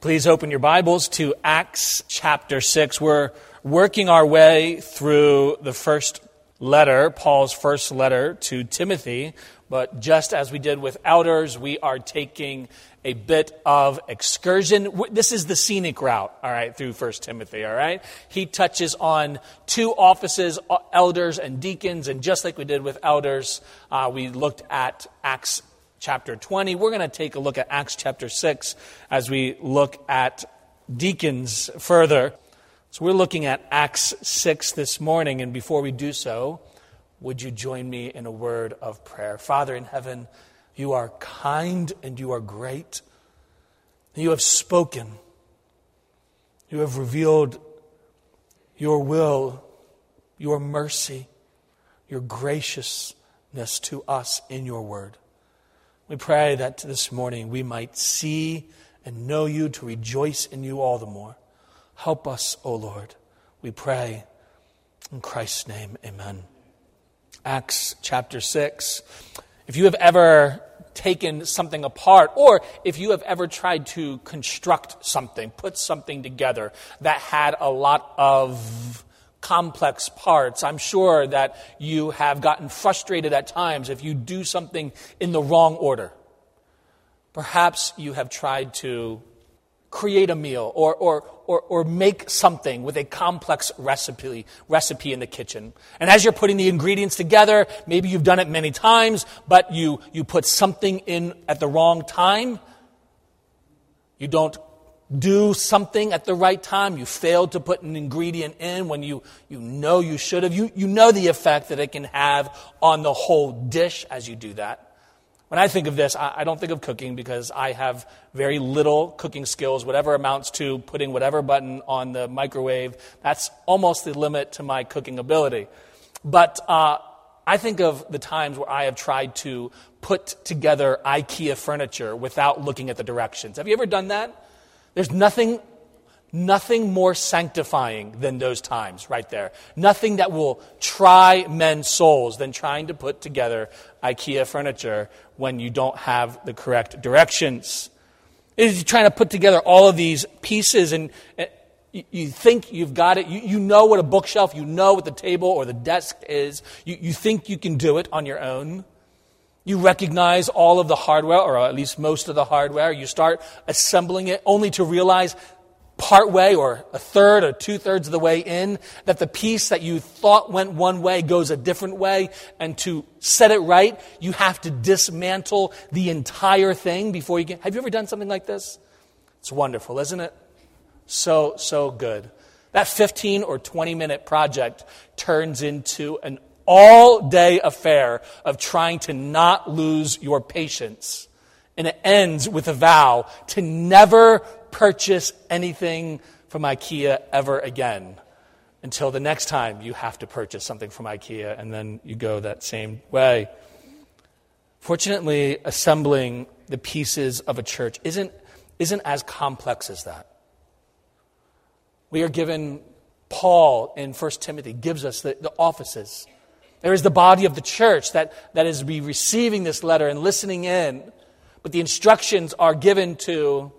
Please open your Bibles to Acts chapter 6. We're working our way through the first letter, Paul's first letter to Timothy. But just as we did with elders, we are taking a bit of excursion. This is the scenic route, all right, through First Timothy, all right? He touches on two offices, elders and deacons, and just like we did with elders, uh, we looked at Acts chapter 20. We're going to take a look at Acts chapter 6 as we look at deacons further. So we're looking at Acts 6 this morning, and before we do so, would you join me in a word of prayer? Father in heaven, you are kind and you are great. You have spoken. You have revealed your will, your mercy, your graciousness to us in your word. We pray that this morning we might see and know you to rejoice in you all the more. Help us, O Lord, we pray. In Christ's name, amen. Acts chapter 6. If you have ever taken something apart, or if you have ever tried to construct something, put something together that had a lot of complex parts. I'm sure that you have gotten frustrated at times if you do something in the wrong order. Perhaps you have tried to create a meal or, or, or, or make something with a complex recipe, recipe in the kitchen. And as you're putting the ingredients together, maybe you've done it many times, but you, you put something in at the wrong time. You don't do something at the right time. You failed to put an ingredient in when you, you know you should have. You, you know the effect that it can have on the whole dish as you do that. When I think of this, I, I don't think of cooking because I have very little cooking skills, whatever amounts to putting whatever button on the microwave. That's almost the limit to my cooking ability. But uh, I think of the times where I have tried to put together IKEA furniture without looking at the directions. Have you ever done that? There's nothing, nothing more sanctifying than those times right there. Nothing that will try men's souls than trying to put together IKEA furniture when you don't have the correct directions. It is trying to put together all of these pieces and you think you've got it. You, you know what a bookshelf, you know what the table or the desk is. You, you think you can do it on your own. You recognize all of the hardware, or at least most of the hardware. You start assembling it only to realize part way or a third or two thirds of the way in that the piece that you thought went one way goes a different way. And to set it right, you have to dismantle the entire thing before you can. Have you ever done something like this? It's wonderful, isn't it? So, so good. That 15 or 20 minute project turns into an all day affair of trying to not lose your patience. And it ends with a vow to never purchase anything from IKEA ever again until the next time you have to purchase something from IKEA and then you go that same way. Fortunately, assembling the pieces of a church isn't, isn't as complex as that. We are given, Paul in 1 Timothy gives us the, the offices there is the body of the church that, that is be receiving this letter and listening in. But the instructions are given to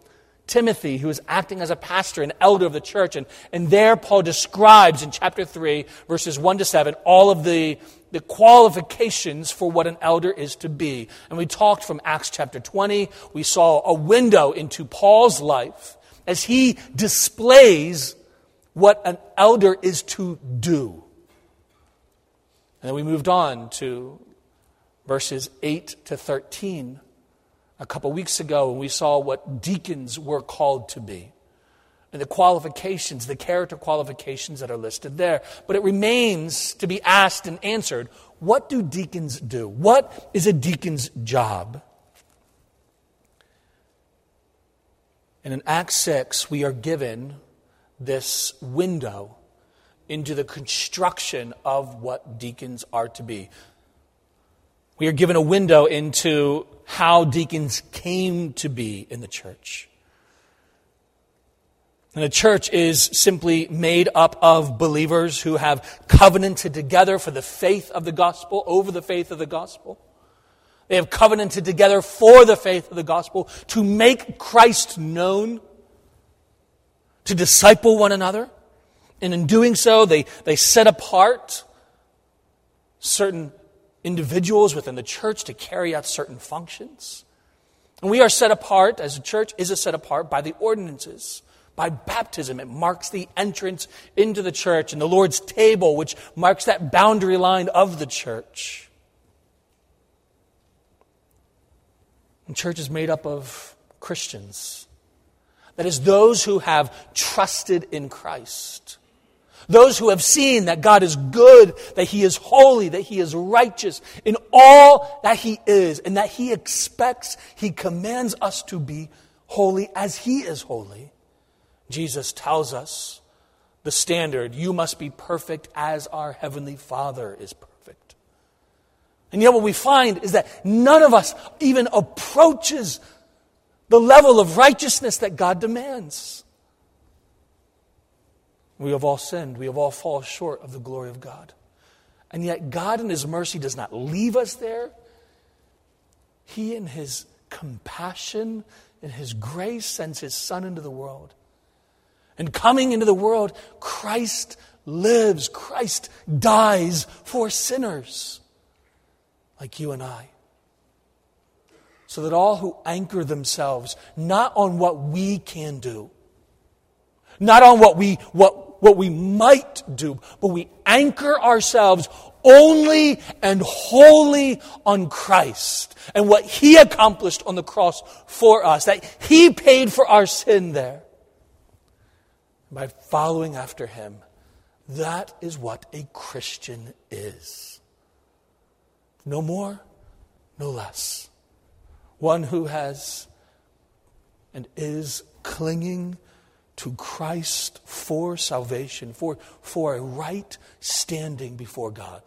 Timothy, who is acting as a pastor, an elder of the church. And, and there, Paul describes in chapter 3, verses 1 to 7, all of the, the qualifications for what an elder is to be. And we talked from Acts chapter 20. We saw a window into Paul's life as he displays what an elder is to do. And then we moved on to verses 8 to 13 a couple weeks ago, and we saw what deacons were called to be and the qualifications, the character qualifications that are listed there. But it remains to be asked and answered what do deacons do? What is a deacon's job? And in Acts 6, we are given this window into the construction of what deacons are to be. We are given a window into how deacons came to be in the church. And the church is simply made up of believers who have covenanted together for the faith of the gospel, over the faith of the gospel. They have covenanted together for the faith of the gospel to make Christ known to disciple one another. And in doing so, they, they set apart certain individuals within the church to carry out certain functions. And we are set apart, as a church is set apart by the ordinances, by baptism. It marks the entrance into the church and the Lord's table, which marks that boundary line of the church. And church is made up of Christians. That is, those who have trusted in Christ. Those who have seen that God is good, that He is holy, that He is righteous in all that He is, and that He expects, He commands us to be holy as He is holy. Jesus tells us the standard you must be perfect as our Heavenly Father is perfect. And yet, what we find is that none of us even approaches the level of righteousness that God demands. We have all sinned. We have all fallen short of the glory of God. And yet, God in His mercy does not leave us there. He, in His compassion and His grace, sends His Son into the world and coming into the world, Christ lives, Christ dies for sinners like you and I. So that all who anchor themselves not on what we can do, not on what we, what, what we might do, but we anchor ourselves only and wholly on Christ and what He accomplished on the cross for us, that He paid for our sin there by following after him. That is what a Christian is. No more, no less. One who has and is clinging to Christ for salvation, for, for a right standing before God.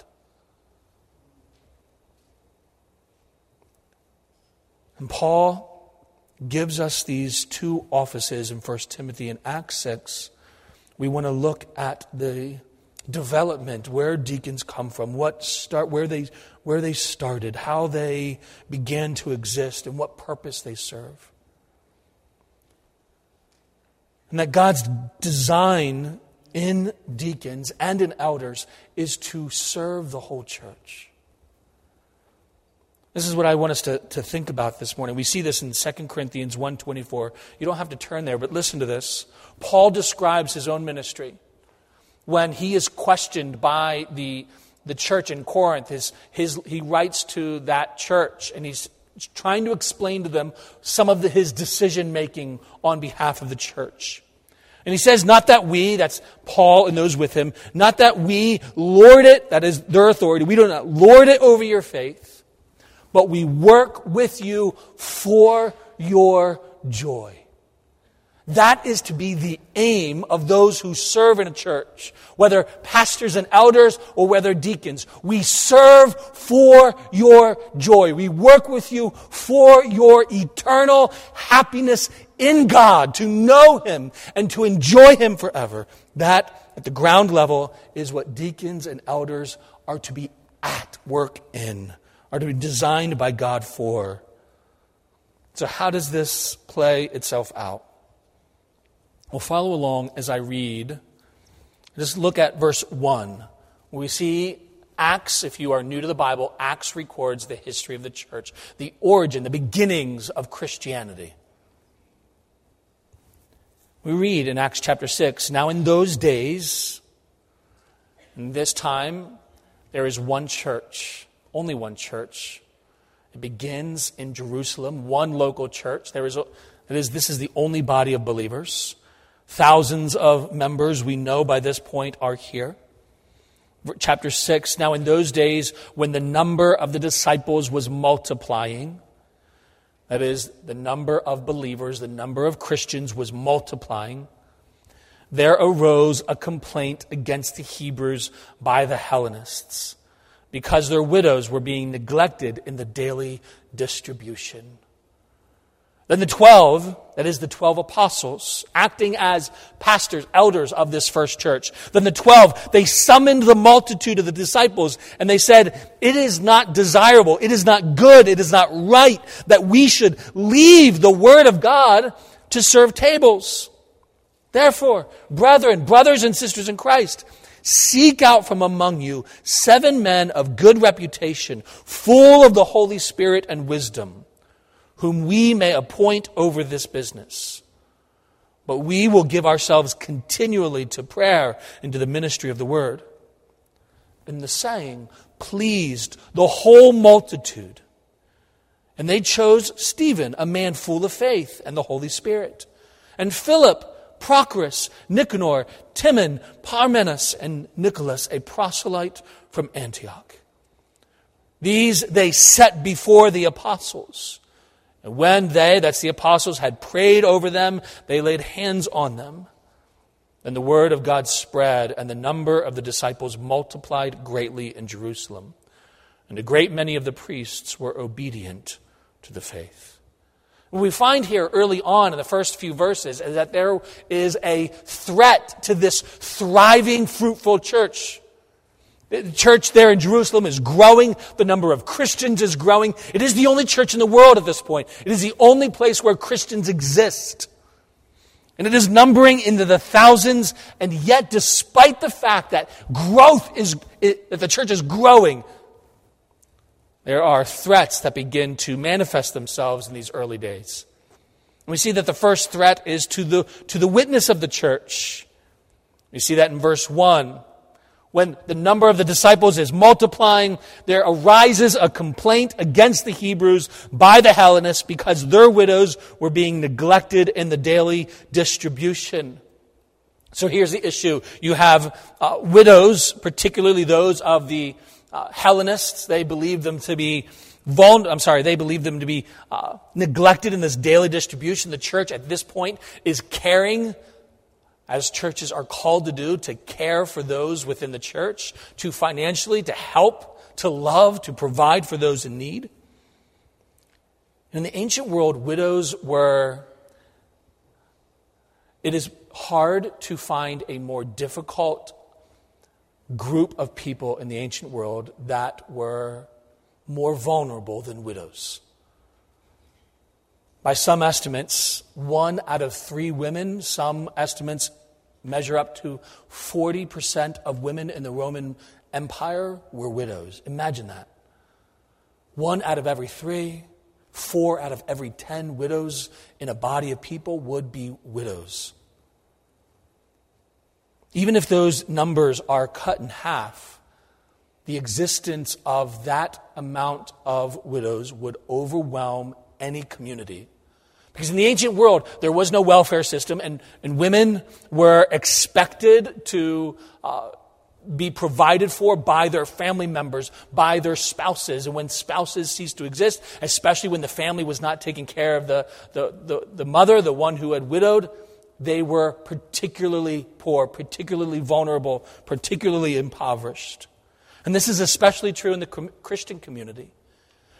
And Paul gives us these two offices in 1 Timothy and Acts 6 we want to look at the development, where deacons come from, what start, where, they, where they started, how they began to exist, and what purpose they serve. And that God's design in deacons and in elders is to serve the whole church. This is what I want us to, to think about this morning. We see this in 2 Corinthians 1.24. You don't have to turn there, but listen to this. Paul describes his own ministry when he is questioned by the, the church in Corinth. His, his, he writes to that church and he's trying to explain to them some of the, his decision making on behalf of the church. And he says, not that we, that's Paul and those with him, not that we lord it, that is their authority, we do not lord it over your faith but we work with you for your joy. That is to be the aim of those who serve in a church, whether pastors and elders or whether deacons. We serve for your joy. We work with you for your eternal happiness in God, to know Him and to enjoy Him forever. That, at the ground level, is what deacons and elders are to be at work in are to be designed by God for. So, how does this play itself out? Well, follow along as I read. Just look at verse 1. We see Acts, if you are new to the Bible, Acts records the history of the church, the origin, the beginnings of Christianity. We read in Acts chapter 6 Now, in those days, in this time, there is one church only one church. It begins in Jerusalem, one local church. There is, a, this is the only body of believers. Thousands of members we know by this point are here. Chapter 6 Now, in those days, when the number of the disciples was multiplying, that is, the number of believers, the number of Christians was multiplying, there arose a complaint against the Hebrews by the Hellenists because their widows were being neglected in the daily distribution. Then the 12, that is the 12 apostles, acting as pastors, elders of this first church. Then the 12, they summoned the multitude of the disciples and they said, It is not desirable, it is not good, it is not right that we should leave the Word of God to serve tables. Therefore, brethren, brothers and sisters in Christ, seek out from among you seven men of good reputation, full of the Holy Spirit and wisdom, whom we may appoint over this business. But we will give ourselves continually to prayer and to the ministry of the word. And the saying pleased the whole multitude. And they chose Stephen, a man full of faith and the Holy Spirit, and Philip, Prochorus, Nicanor, Timon, Parmenas, and Nicholas, a proselyte from Antioch. These they set before the apostles. And when they, that's the apostles, had prayed over them, they laid hands on them. And the word of God spread, and the number of the disciples multiplied greatly in Jerusalem. And a great many of the priests were obedient to the faith. What we find here early on in the first few verses is that there is a threat to this thriving, fruitful church. The church there in Jerusalem is growing. The number of Christians is growing. It is the only church in the world at this point. It is the only place where Christians exist. And it is numbering into the thousands. And yet, despite the fact that growth is, that the church is growing, there are threats that begin to manifest themselves in these early days. We see that the first threat is to the, to the witness of the church. We see that in verse 1. When the number of the disciples is multiplying, there arises a complaint against the Hebrews by the Hellenists because their widows were being neglected in the daily distribution. So here's the issue. You have uh, widows, particularly those of the uh, Hellenists. They believe them to be vulnerable. I'm sorry, they believed them to be uh, neglected in this daily distribution. The church at this point is caring, as churches are called to do, to care for those within the church, to financially, to help, to love, to provide for those in need. In the ancient world, widows were. It is hard to find a more difficult group of people in the ancient world that were more vulnerable than widows. By some estimates, one out of three women, some estimates measure up to 40% of women in the Roman Empire were widows. Imagine that. One out of every three, four out of every ten widows in a body of people would be widows. Even if those numbers are cut in half, the existence of that amount of widows would overwhelm any community. Because in the ancient world, there was no welfare system, and, and women were expected to uh, be provided for by their family members, by their spouses. And when spouses ceased to exist, especially when the family was not taking care of the, the, the, the mother, the one who had widowed, they were particularly poor, particularly vulnerable, particularly impoverished. And this is especially true in the Christian community.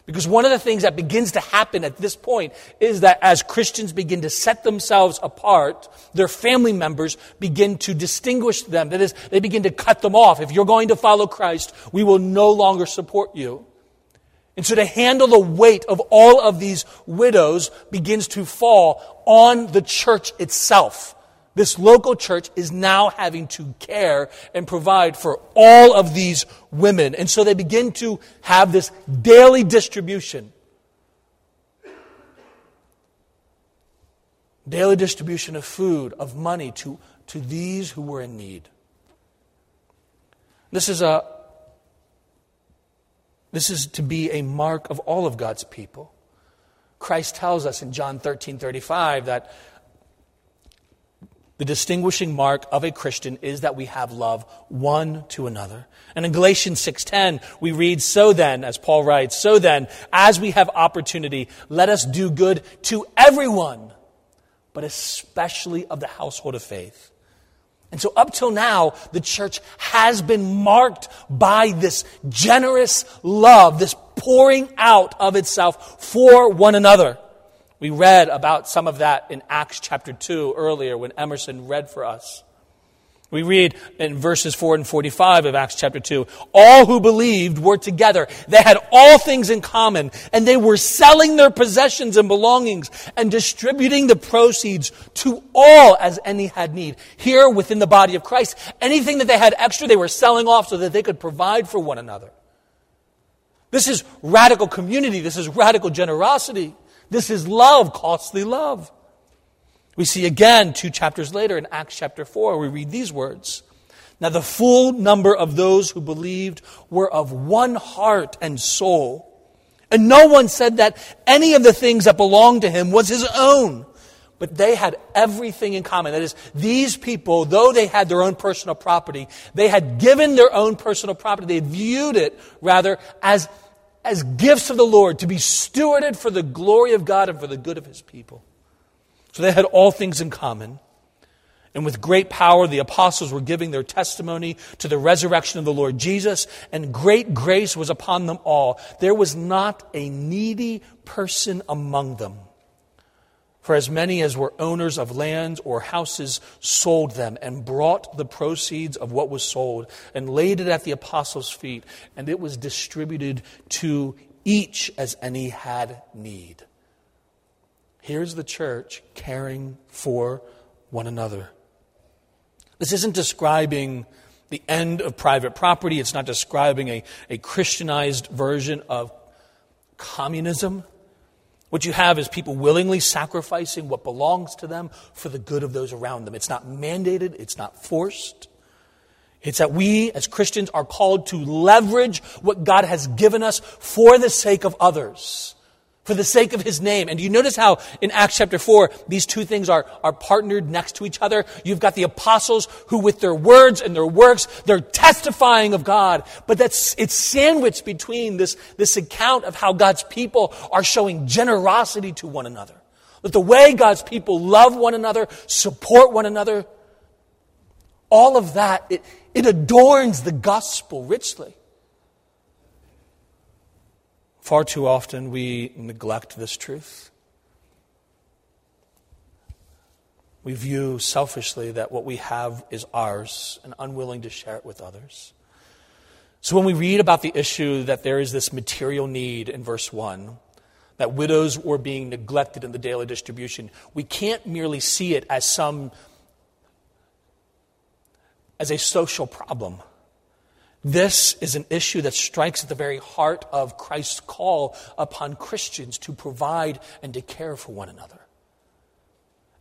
Because one of the things that begins to happen at this point is that as Christians begin to set themselves apart, their family members begin to distinguish them. That is, they begin to cut them off. If you're going to follow Christ, we will no longer support you. And so to handle the weight of all of these widows begins to fall on the church itself. This local church is now having to care and provide for all of these women. And so they begin to have this daily distribution. Daily distribution of food, of money to, to these who were in need. This is a, this is to be a mark of all of God's people. Christ tells us in John 13 35 that the distinguishing mark of a Christian is that we have love one to another. And in Galatians 6:10, we read, "So then, as Paul writes, so then, as we have opportunity, let us do good to everyone, but especially of the household of faith." And so, up till now, the church has been marked by this generous love, this pouring out of itself for one another. We read about some of that in Acts chapter 2 earlier when Emerson read for us. We read in verses 4 and 45 of Acts chapter 2 all who believed were together. They had all things in common, and they were selling their possessions and belongings and distributing the proceeds to all as any had need. Here within the body of Christ, anything that they had extra, they were selling off so that they could provide for one another. This is radical community. This is radical generosity. This is love, costly love. We see again two chapters later in Acts chapter 4, we read these words. Now, the full number of those who believed were of one heart and soul. And no one said that any of the things that belonged to him was his own. But they had everything in common. That is, these people, though they had their own personal property, they had given their own personal property. They viewed it, rather, as, as gifts of the Lord to be stewarded for the glory of God and for the good of his people. So they had all things in common. And with great power, the apostles were giving their testimony to the resurrection of the Lord Jesus, and great grace was upon them all. There was not a needy person among them. For as many as were owners of lands or houses sold them and brought the proceeds of what was sold and laid it at the apostles' feet, and it was distributed to each as any had need. Here's the church caring for one another. This isn't describing the end of private property. It's not describing a, a Christianized version of communism. What you have is people willingly sacrificing what belongs to them for the good of those around them. It's not mandated, it's not forced. It's that we as Christians are called to leverage what God has given us for the sake of others for the sake of his name. And do you notice how in Acts chapter 4, these two things are, are partnered next to each other? You've got the apostles who with their words and their works, they're testifying of God. But that's, it's sandwiched between this, this account of how God's people are showing generosity to one another. That the way God's people love one another, support one another, all of that, it, it adorns the gospel richly. Far too often we neglect this truth. We view selfishly that what we have is ours and unwilling to share it with others. So when we read about the issue that there is this material need in verse 1, that widows were being neglected in the daily distribution, we can't merely see it as some as a social problem. This is an issue that strikes at the very heart of Christ's call upon Christians to provide and to care for one another.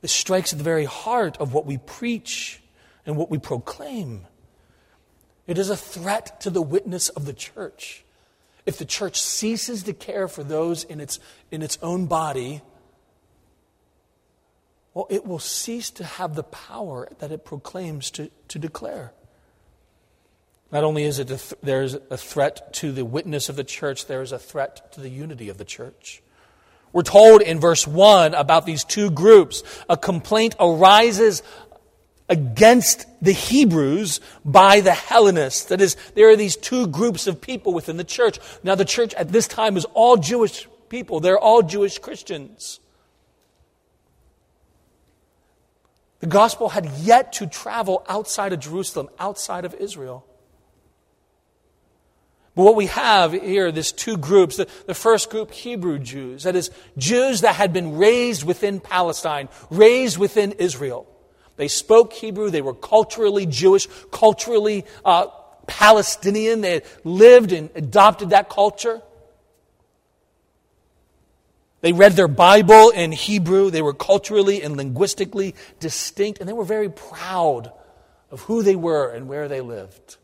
This strikes at the very heart of what we preach and what we proclaim. It is a threat to the witness of the church. If the church ceases to care for those in its, in its own body, well, it will cease to have the power that it proclaims to, to declare. Not only is it a th- there's a threat to the witness of the church, there is a threat to the unity of the church. We're told in verse 1 about these two groups. A complaint arises against the Hebrews by the Hellenists. That is, there are these two groups of people within the church. Now, the church at this time is all Jewish people, they're all Jewish Christians. The gospel had yet to travel outside of Jerusalem, outside of Israel. But what we have here, there's two groups. The, the, first group, Hebrew Jews. That is, Jews that had been raised within Palestine, raised within Israel. They spoke Hebrew. They were culturally Jewish, culturally uh, Palestinian. They lived and adopted that culture. They read their Bible in Hebrew. They were culturally and linguistically distinct, and they were very proud of who they were and where they lived.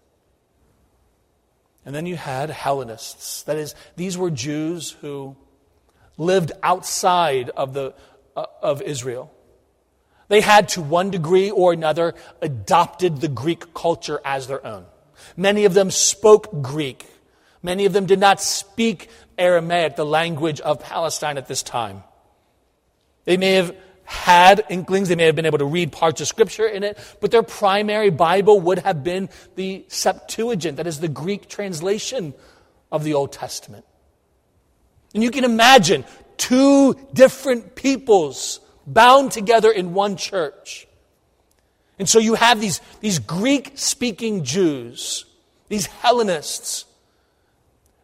And then you had Hellenists. That is, these were Jews who lived outside of, the, uh, of Israel. They had, to one degree or another, adopted the Greek culture as their own. Many of them spoke Greek. Many of them did not speak Aramaic, the language of Palestine at this time. They may have had inklings. They may have been able to read parts of Scripture in it, but their primary Bible would have been the Septuagint, that is the Greek translation of the Old Testament. And you can imagine two different peoples bound together in one church. And so you have these, these Greek speaking Jews, these Hellenists,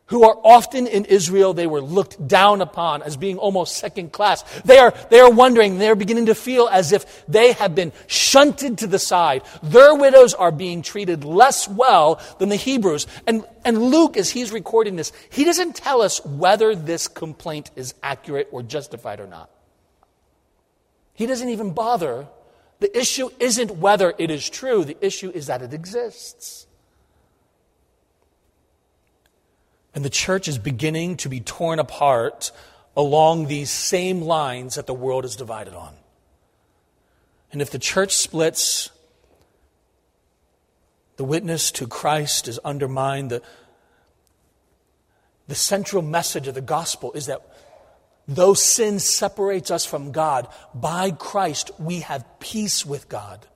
who are often in Israel, they were looked down upon as being almost second class. They are, they are wondering, they're beginning to feel as if they have been shunted to the side. Their widows are being treated less well than the Hebrews. And, and Luke, as he's recording this, he doesn't tell us whether this complaint is accurate or justified or not. He doesn't even bother. The issue isn't whether it is true, the issue is that it exists. And the church is beginning to be torn apart along these same lines that the world is divided on. And if the church splits, the witness to Christ is undermined. The, the central message of the gospel is that though sin separates us from God, by Christ we have peace with God.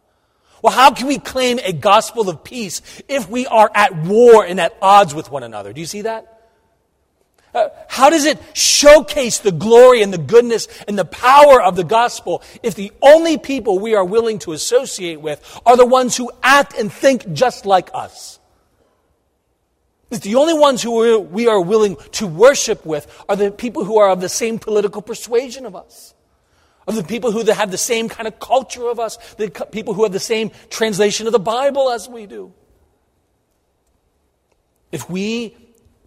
Well, how can we claim a gospel of peace if we are at war and at odds with one another? Do you see that? Uh, how does it showcase the glory and the goodness and the power of the gospel if the only people we are willing to associate with are the ones who act and think just like us? If the only ones who we are willing to worship with are the people who are of the same political persuasion of us of the people who have the same kind of culture of us, the people who have the same translation of the Bible as we do. If we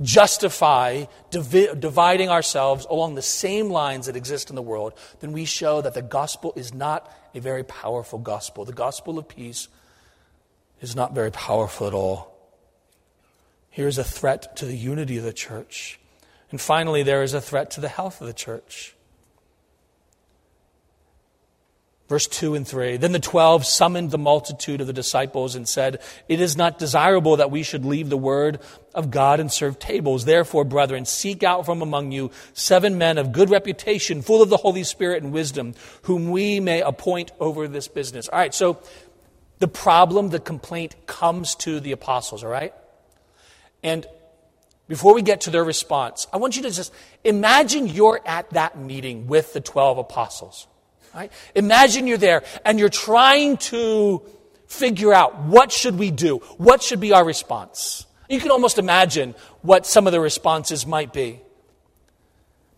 justify divi- dividing ourselves along the same lines that exist in the world, then we show that the gospel is not a very powerful gospel. The gospel of peace is not very powerful at all. Here is a threat to the unity of the church. And finally, there is a threat to the health of the church. Verse 2 and 3. Then the twelve summoned the multitude of the disciples and said, It is not desirable that we should leave the word of God and serve tables. Therefore, brethren, seek out from among you seven men of good reputation, full of the Holy Spirit and wisdom, whom we may appoint over this business. All right, so the problem, the complaint comes to the apostles, all right? And before we get to their response, I want you to just imagine you're at that meeting with the 12 apostles. Right? Imagine you're there and you're trying to figure out what should we do? What should be our response? You can almost imagine what some of the responses might be.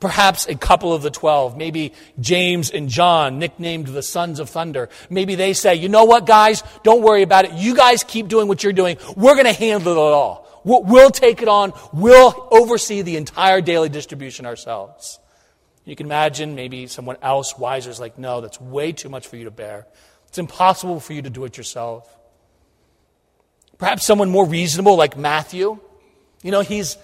Perhaps a couple of the twelve, maybe James and John, nicknamed the sons of thunder. Maybe they say, you know what, guys? Don't worry about it. You guys keep doing what you're doing. We're going to handle it all. We'll take it on. We'll oversee the entire daily distribution ourselves. You can imagine maybe someone else wiser is like, no, that's way too much for you to bear. It's impossible for you to do it yourself. Perhaps someone more reasonable like Matthew. You know, he's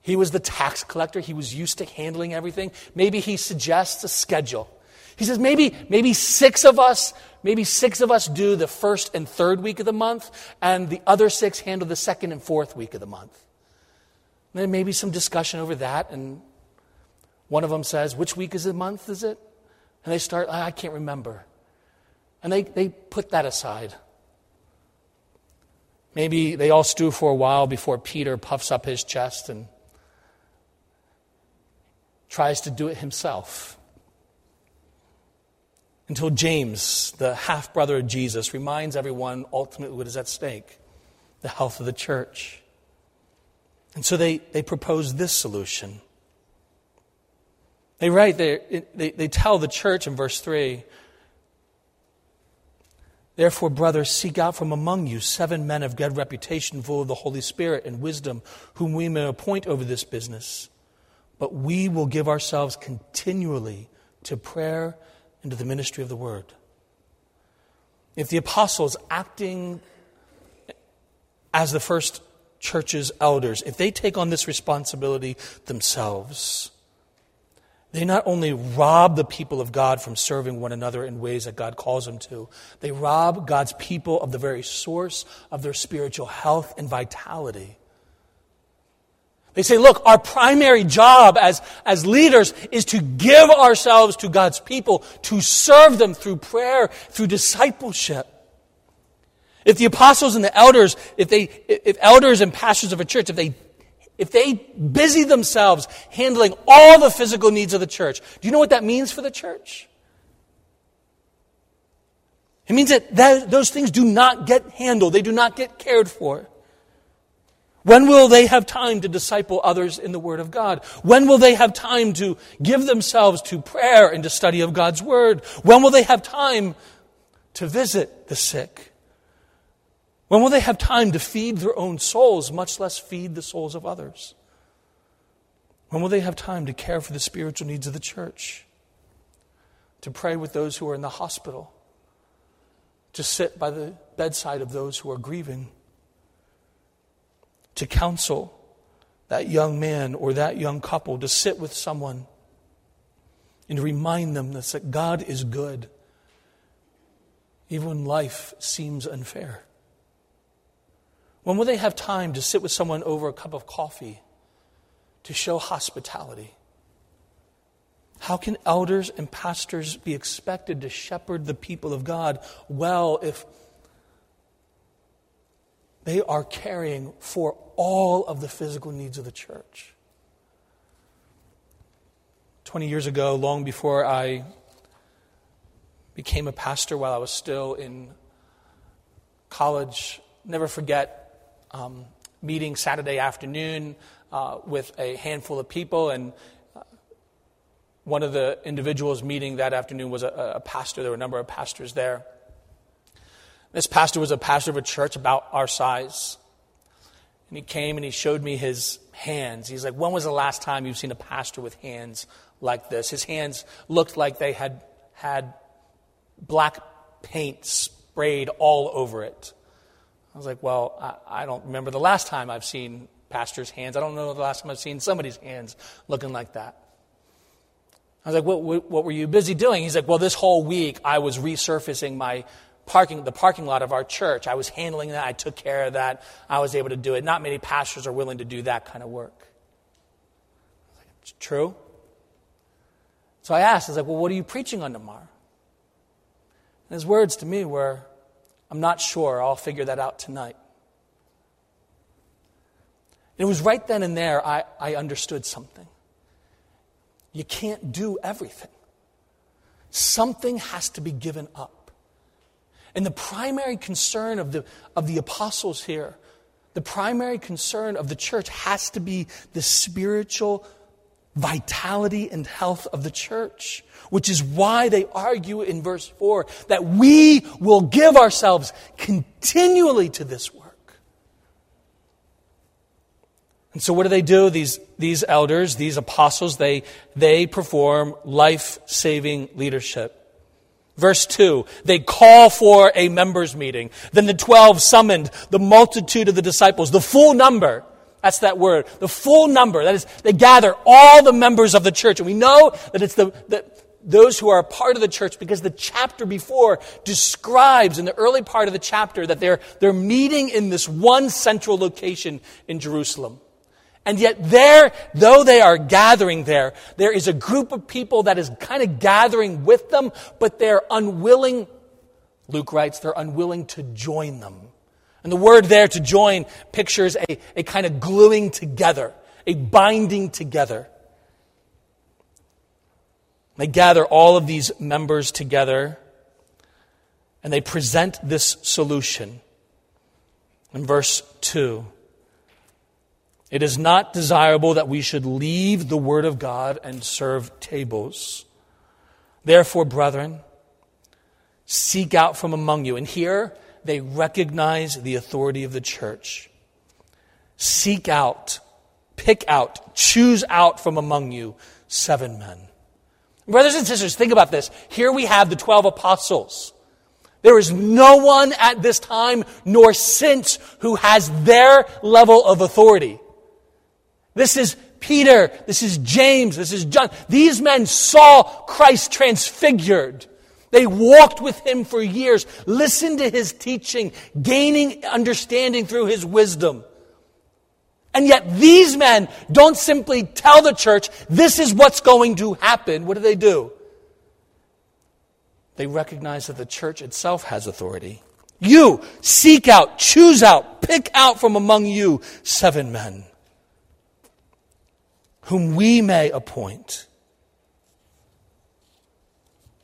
he was the tax collector. He was used to handling everything. Maybe he suggests a schedule. He says maybe maybe six of us, maybe six of us do the first and third week of the month, and the other six handle the second and fourth week of the month. And then maybe some discussion over that, and one of them says, Which week is the month is it? And they start, I can't remember. And they, they put that aside. Maybe they all stew for a while before Peter puffs up his chest and tries to do it himself. Until James, the half brother of Jesus, reminds everyone ultimately what is at stake the health of the church. And so they, they propose this solution. They write, they, they, they tell the church in verse 3 Therefore, brothers, seek out from among you seven men of good reputation, full of the Holy Spirit and wisdom, whom we may appoint over this business. But we will give ourselves continually to prayer and to the ministry of the word. If the apostles, acting as the first church's elders, if they take on this responsibility themselves, they not only rob the people of God from serving one another in ways that God calls them to, they rob God's people of the very source of their spiritual health and vitality. They say, look, our primary job as, as leaders is to give ourselves to God's people, to serve them through prayer, through discipleship. If the apostles and the elders, if they, if elders and pastors of a church, if they if they busy themselves handling all the physical needs of the church, do you know what that means for the church? It means that, those things do not get handled, they do not get cared for. When will they have time to disciple others in the Word of God? When will they have time to give themselves to prayer and to study of God's Word? When will they have time to visit the sick? When will they have time to feed their own souls, much less feed the souls of others? When will they have time to care for the spiritual needs of the church? To pray with those who are in the hospital? To sit by the bedside of those who are grieving? To counsel that young man or that young couple, to sit with someone and to remind them that God is good, even when life seems unfair? When will they have time to sit with someone over a cup of coffee to show hospitality? How can elders and pastors be expected to shepherd the people of God well if they are caring for all of the physical needs of the church? 20 years ago, long before I became a pastor while I was still in college, never forget um, meeting Saturday afternoon uh, with a handful of people, and uh, one of the individuals meeting that afternoon was a, a pastor. There were a number of pastors there. This pastor was a pastor of a church about our size. And he came and he showed me his hands. He's like, When was the last time you've seen a pastor with hands like this? His hands looked like they had had black paint sprayed all over it. I was like, Well, I, I don't remember the last time I've seen pastor's hands. I don't know the last time I've seen somebody's hands looking like that. I was like, what, what, what, were you busy doing? He's like, well, this whole week I was resurfacing my parking, the parking lot of our church. I was handling that. I took care of that. I was able to do it. Not many pastors are willing to do that kind of work. Like, it's true. So I asked, I was like, well, what are you preaching on tomorrow? And his words to me were, I'm not sure. I'll figure that out tonight. It was right then and there I, I understood something. You can't do everything, something has to be given up. And the primary concern of the, of the apostles here, the primary concern of the church has to be the spiritual vitality and health of the church, which is why they argue in verse 4 that we will give ourselves continually to this work. And so, what do they do? These, these elders, these apostles, they, they perform life saving leadership. Verse 2, they call for a members' meeting. Then the 12 summoned the multitude of the disciples, the full number. That's that word. The full number. That is, they gather all the members of the church. And we know that it's the, the, those who are a part of the church because the chapter before describes in the early part of the chapter that they're, they're meeting in this one central location in Jerusalem. And yet, there, though they are gathering there, there is a group of people that is kind of gathering with them, but they're unwilling, Luke writes, they're unwilling to join them. And the word there to join pictures a, a kind of gluing together, a binding together. They gather all of these members together and they present this solution. In verse 2, it is not desirable that we should leave the Word of God and serve tables. Therefore, brethren, seek out from among you. And here they recognize the authority of the church. Seek out, pick out, choose out from among you seven men. Brothers and sisters, think about this. Here we have the 12 apostles. There is no one at this time nor since who has their level of authority. This is Peter. This is James. This is John. These men saw Christ transfigured. They walked with him for years, listened to his teaching, gaining understanding through his wisdom. And yet these men don't simply tell the church, this is what's going to happen. What do they do? They recognize that the church itself has authority. You seek out, choose out, pick out from among you seven men whom we may appoint.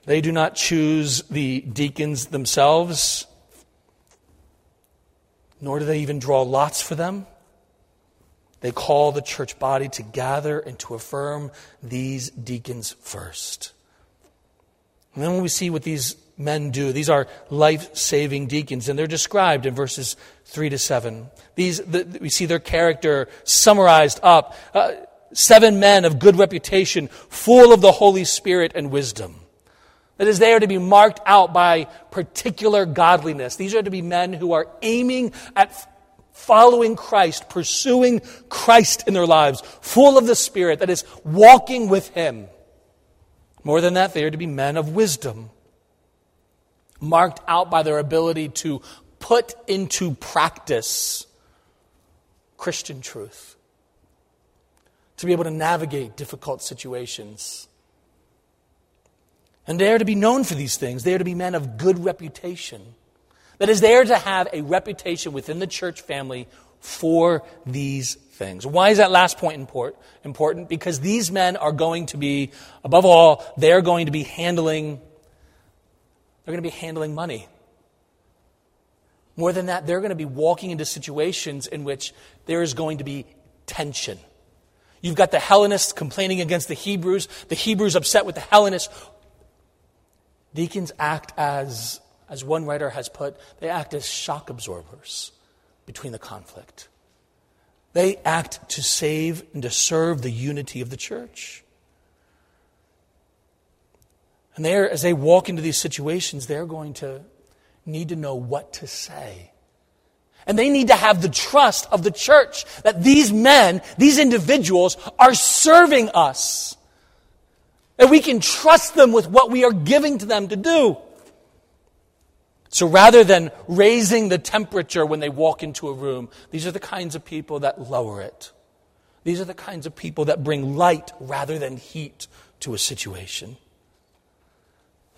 They do not choose the deacons themselves, nor do they even draw lots for them. They call the church body to gather and to affirm these deacons first. And then when we see what these men do, these are life saving deacons, and they're described in verses 3 to 7. These, the, we see their character summarized up. Uh, seven men of good reputation, full of the Holy Spirit and wisdom. That is, they are to be marked out by particular godliness. These are to be men who are aiming at following Christ, pursuing Christ in their lives, full of the Spirit, that is, walking with Him. More than that, they are to be men of wisdom, marked out by their ability to put into practice Christian truth, to be able to navigate difficult situations. And they are to be known for these things. They are to be men of good reputation. That is, they are to have a reputation within the church family for these things. Why is that last point important? Because these men are going to be, above all, they're going to be handling, they're going to be handling money. More than that, they're going to be walking into situations in which there is going to be tension. You've got the Hellenists complaining against the Hebrews, the Hebrews upset with the Hellenists. Deacons act as, as one writer has put, they act as shock absorbers between the conflict. They act to save and to serve the unity of the church. And there, as they walk into these situations, they're going to need to know what to say. And they need to have the trust of the church that these men, these individuals, are serving us. That we can trust them with what we are giving to them to do. So rather than raising the temperature when they walk into a room, these are the kinds of people that lower it. These are the kinds of people that bring light rather than heat to a situation.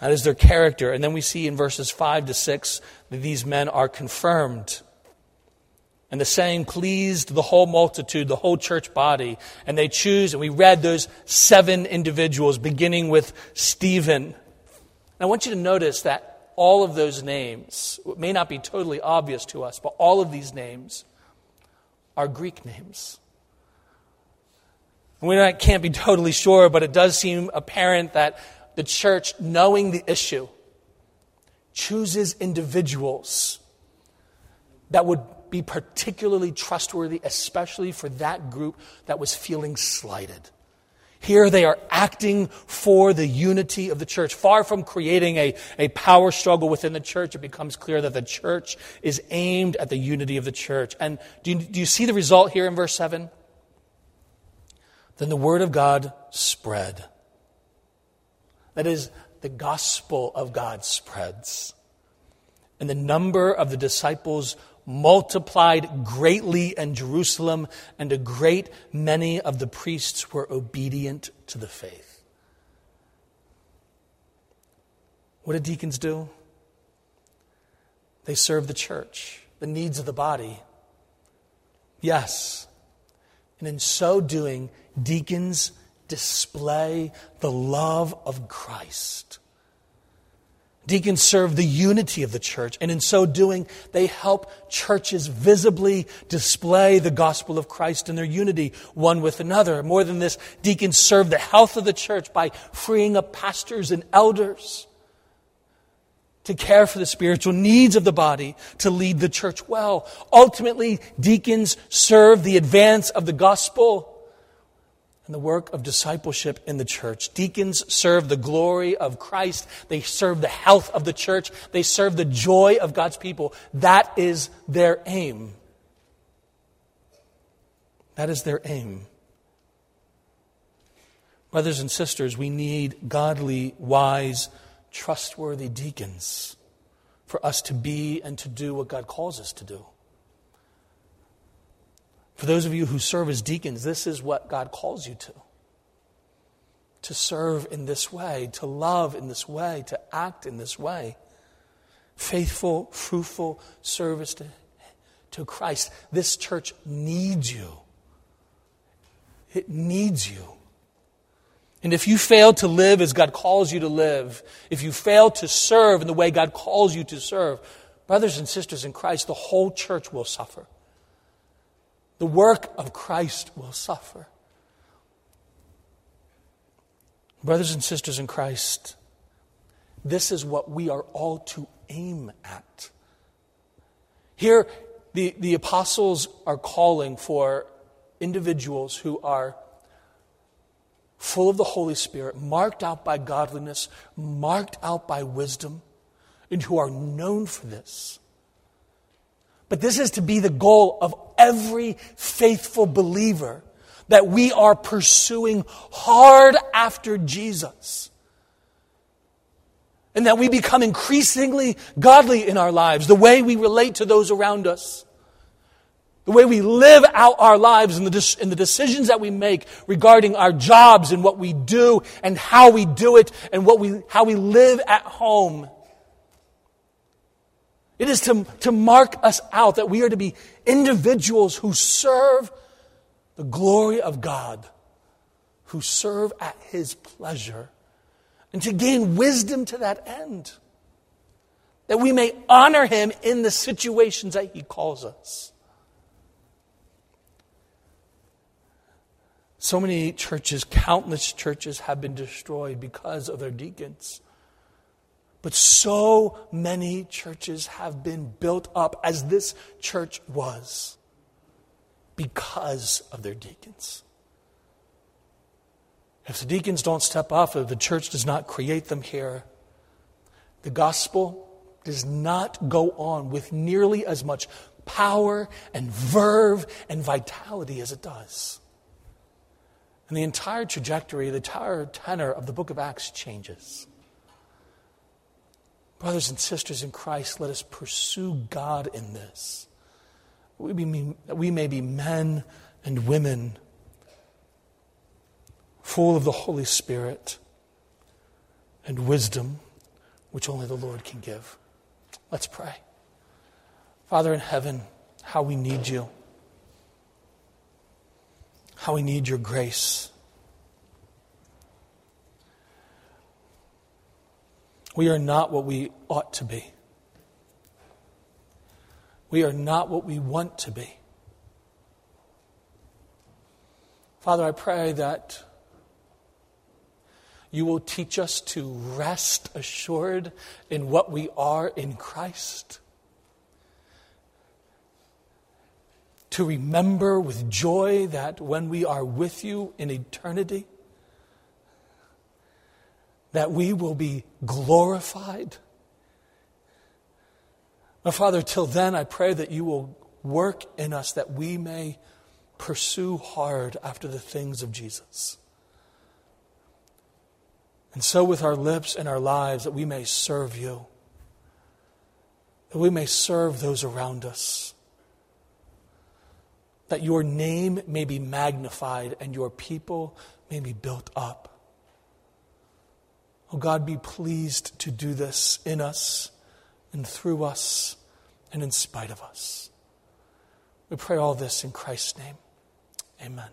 That is their character. And then we see in verses 5 to 6 that these men are confirmed. And the saying pleased the whole multitude, the whole church body. And they choose, and we read those seven individuals, beginning with Stephen. And I want you to notice that all of those names, it may not be totally obvious to us, but all of these names are Greek names. We can't be totally sure, but it does seem apparent that the church, knowing the issue, chooses individuals that would be particularly trustworthy, especially for that group that was feeling slighted. Here they are acting for the unity of the church. Far from creating a, a power struggle within the church, it becomes clear that the church is aimed at the unity of the church. And do you, do you see the result here in verse 7? Then the word of God spread. That is, the gospel of God spreads. And the number of the disciples multiplied greatly in Jerusalem, and a great many of the priests were obedient to the faith. What do deacons do? They serve the church, the needs of the body. Yes. And in so doing, deacons display the love of Christ. Deacons serve the unity of the church, and in so doing, they help churches visibly display the gospel of Christ and their unity one with another. More than this, deacons serve the health of the church by freeing up pastors and elders to care for the spiritual needs of the body, to lead the church well. Ultimately, deacons serve the advance of the gospel and the work of discipleship in the church. Deacons serve the glory of Christ. They serve the health of the church. They serve the joy of God's people. That is their aim. That is their aim. Brothers and sisters, we need godly, wise, trustworthy deacons for us to be and to do what God calls us to do. For those of you who serve as deacons, this is what God calls you to. To serve in this way, to love in this way, to act in this way. Faithful, fruitful service to, to Christ. This church needs you. It needs you. And if you fail to live as God calls you to live, if you fail to serve in the way God calls you to serve, brothers and sisters in Christ, the whole church will suffer. The work of Christ will suffer. Brothers and sisters in Christ, this is what we are all to aim at. Here, the, the apostles are calling for individuals who are full of the Holy Spirit, marked out by godliness, marked out by wisdom, and who are known for this. But this is to be the goal of every faithful believer that we are pursuing hard after Jesus. And that we become increasingly godly in our lives, the way we relate to those around us the way we live out our lives and the, and the decisions that we make regarding our jobs and what we do and how we do it and what we, how we live at home. It is to, to mark us out that we are to be individuals who serve the glory of God, who serve at His pleasure, and to gain wisdom to that end, that we may honor Him in the situations that He calls us. So many churches, countless churches, have been destroyed because of their deacons. But so many churches have been built up as this church was because of their deacons. If the deacons don't step up, if the church does not create them here, the gospel does not go on with nearly as much power and verve and vitality as it does. And the entire trajectory, the entire tenor of the book of Acts changes. Brothers and sisters in Christ, let us pursue God in this. We, be, we may be men and women full of the Holy Spirit and wisdom, which only the Lord can give. Let's pray. Father in heaven, how we need you how we need your grace. We are not what we ought to be. We are not what we want to be. Father, I pray that you will teach us to rest assured in what we are in Christ. to remember with joy that when we are with you in eternity, that we will be glorified. My Father, till then, I pray that you will work in us that we may pursue hard after the things of Jesus. And so, with our lips and our lives, that we may serve you, that we may serve those around us that your name may be magnified and your people may be built up. Oh God, be pleased to do this in us and through us and in spite of us. We pray all this in Christ's name. Amen.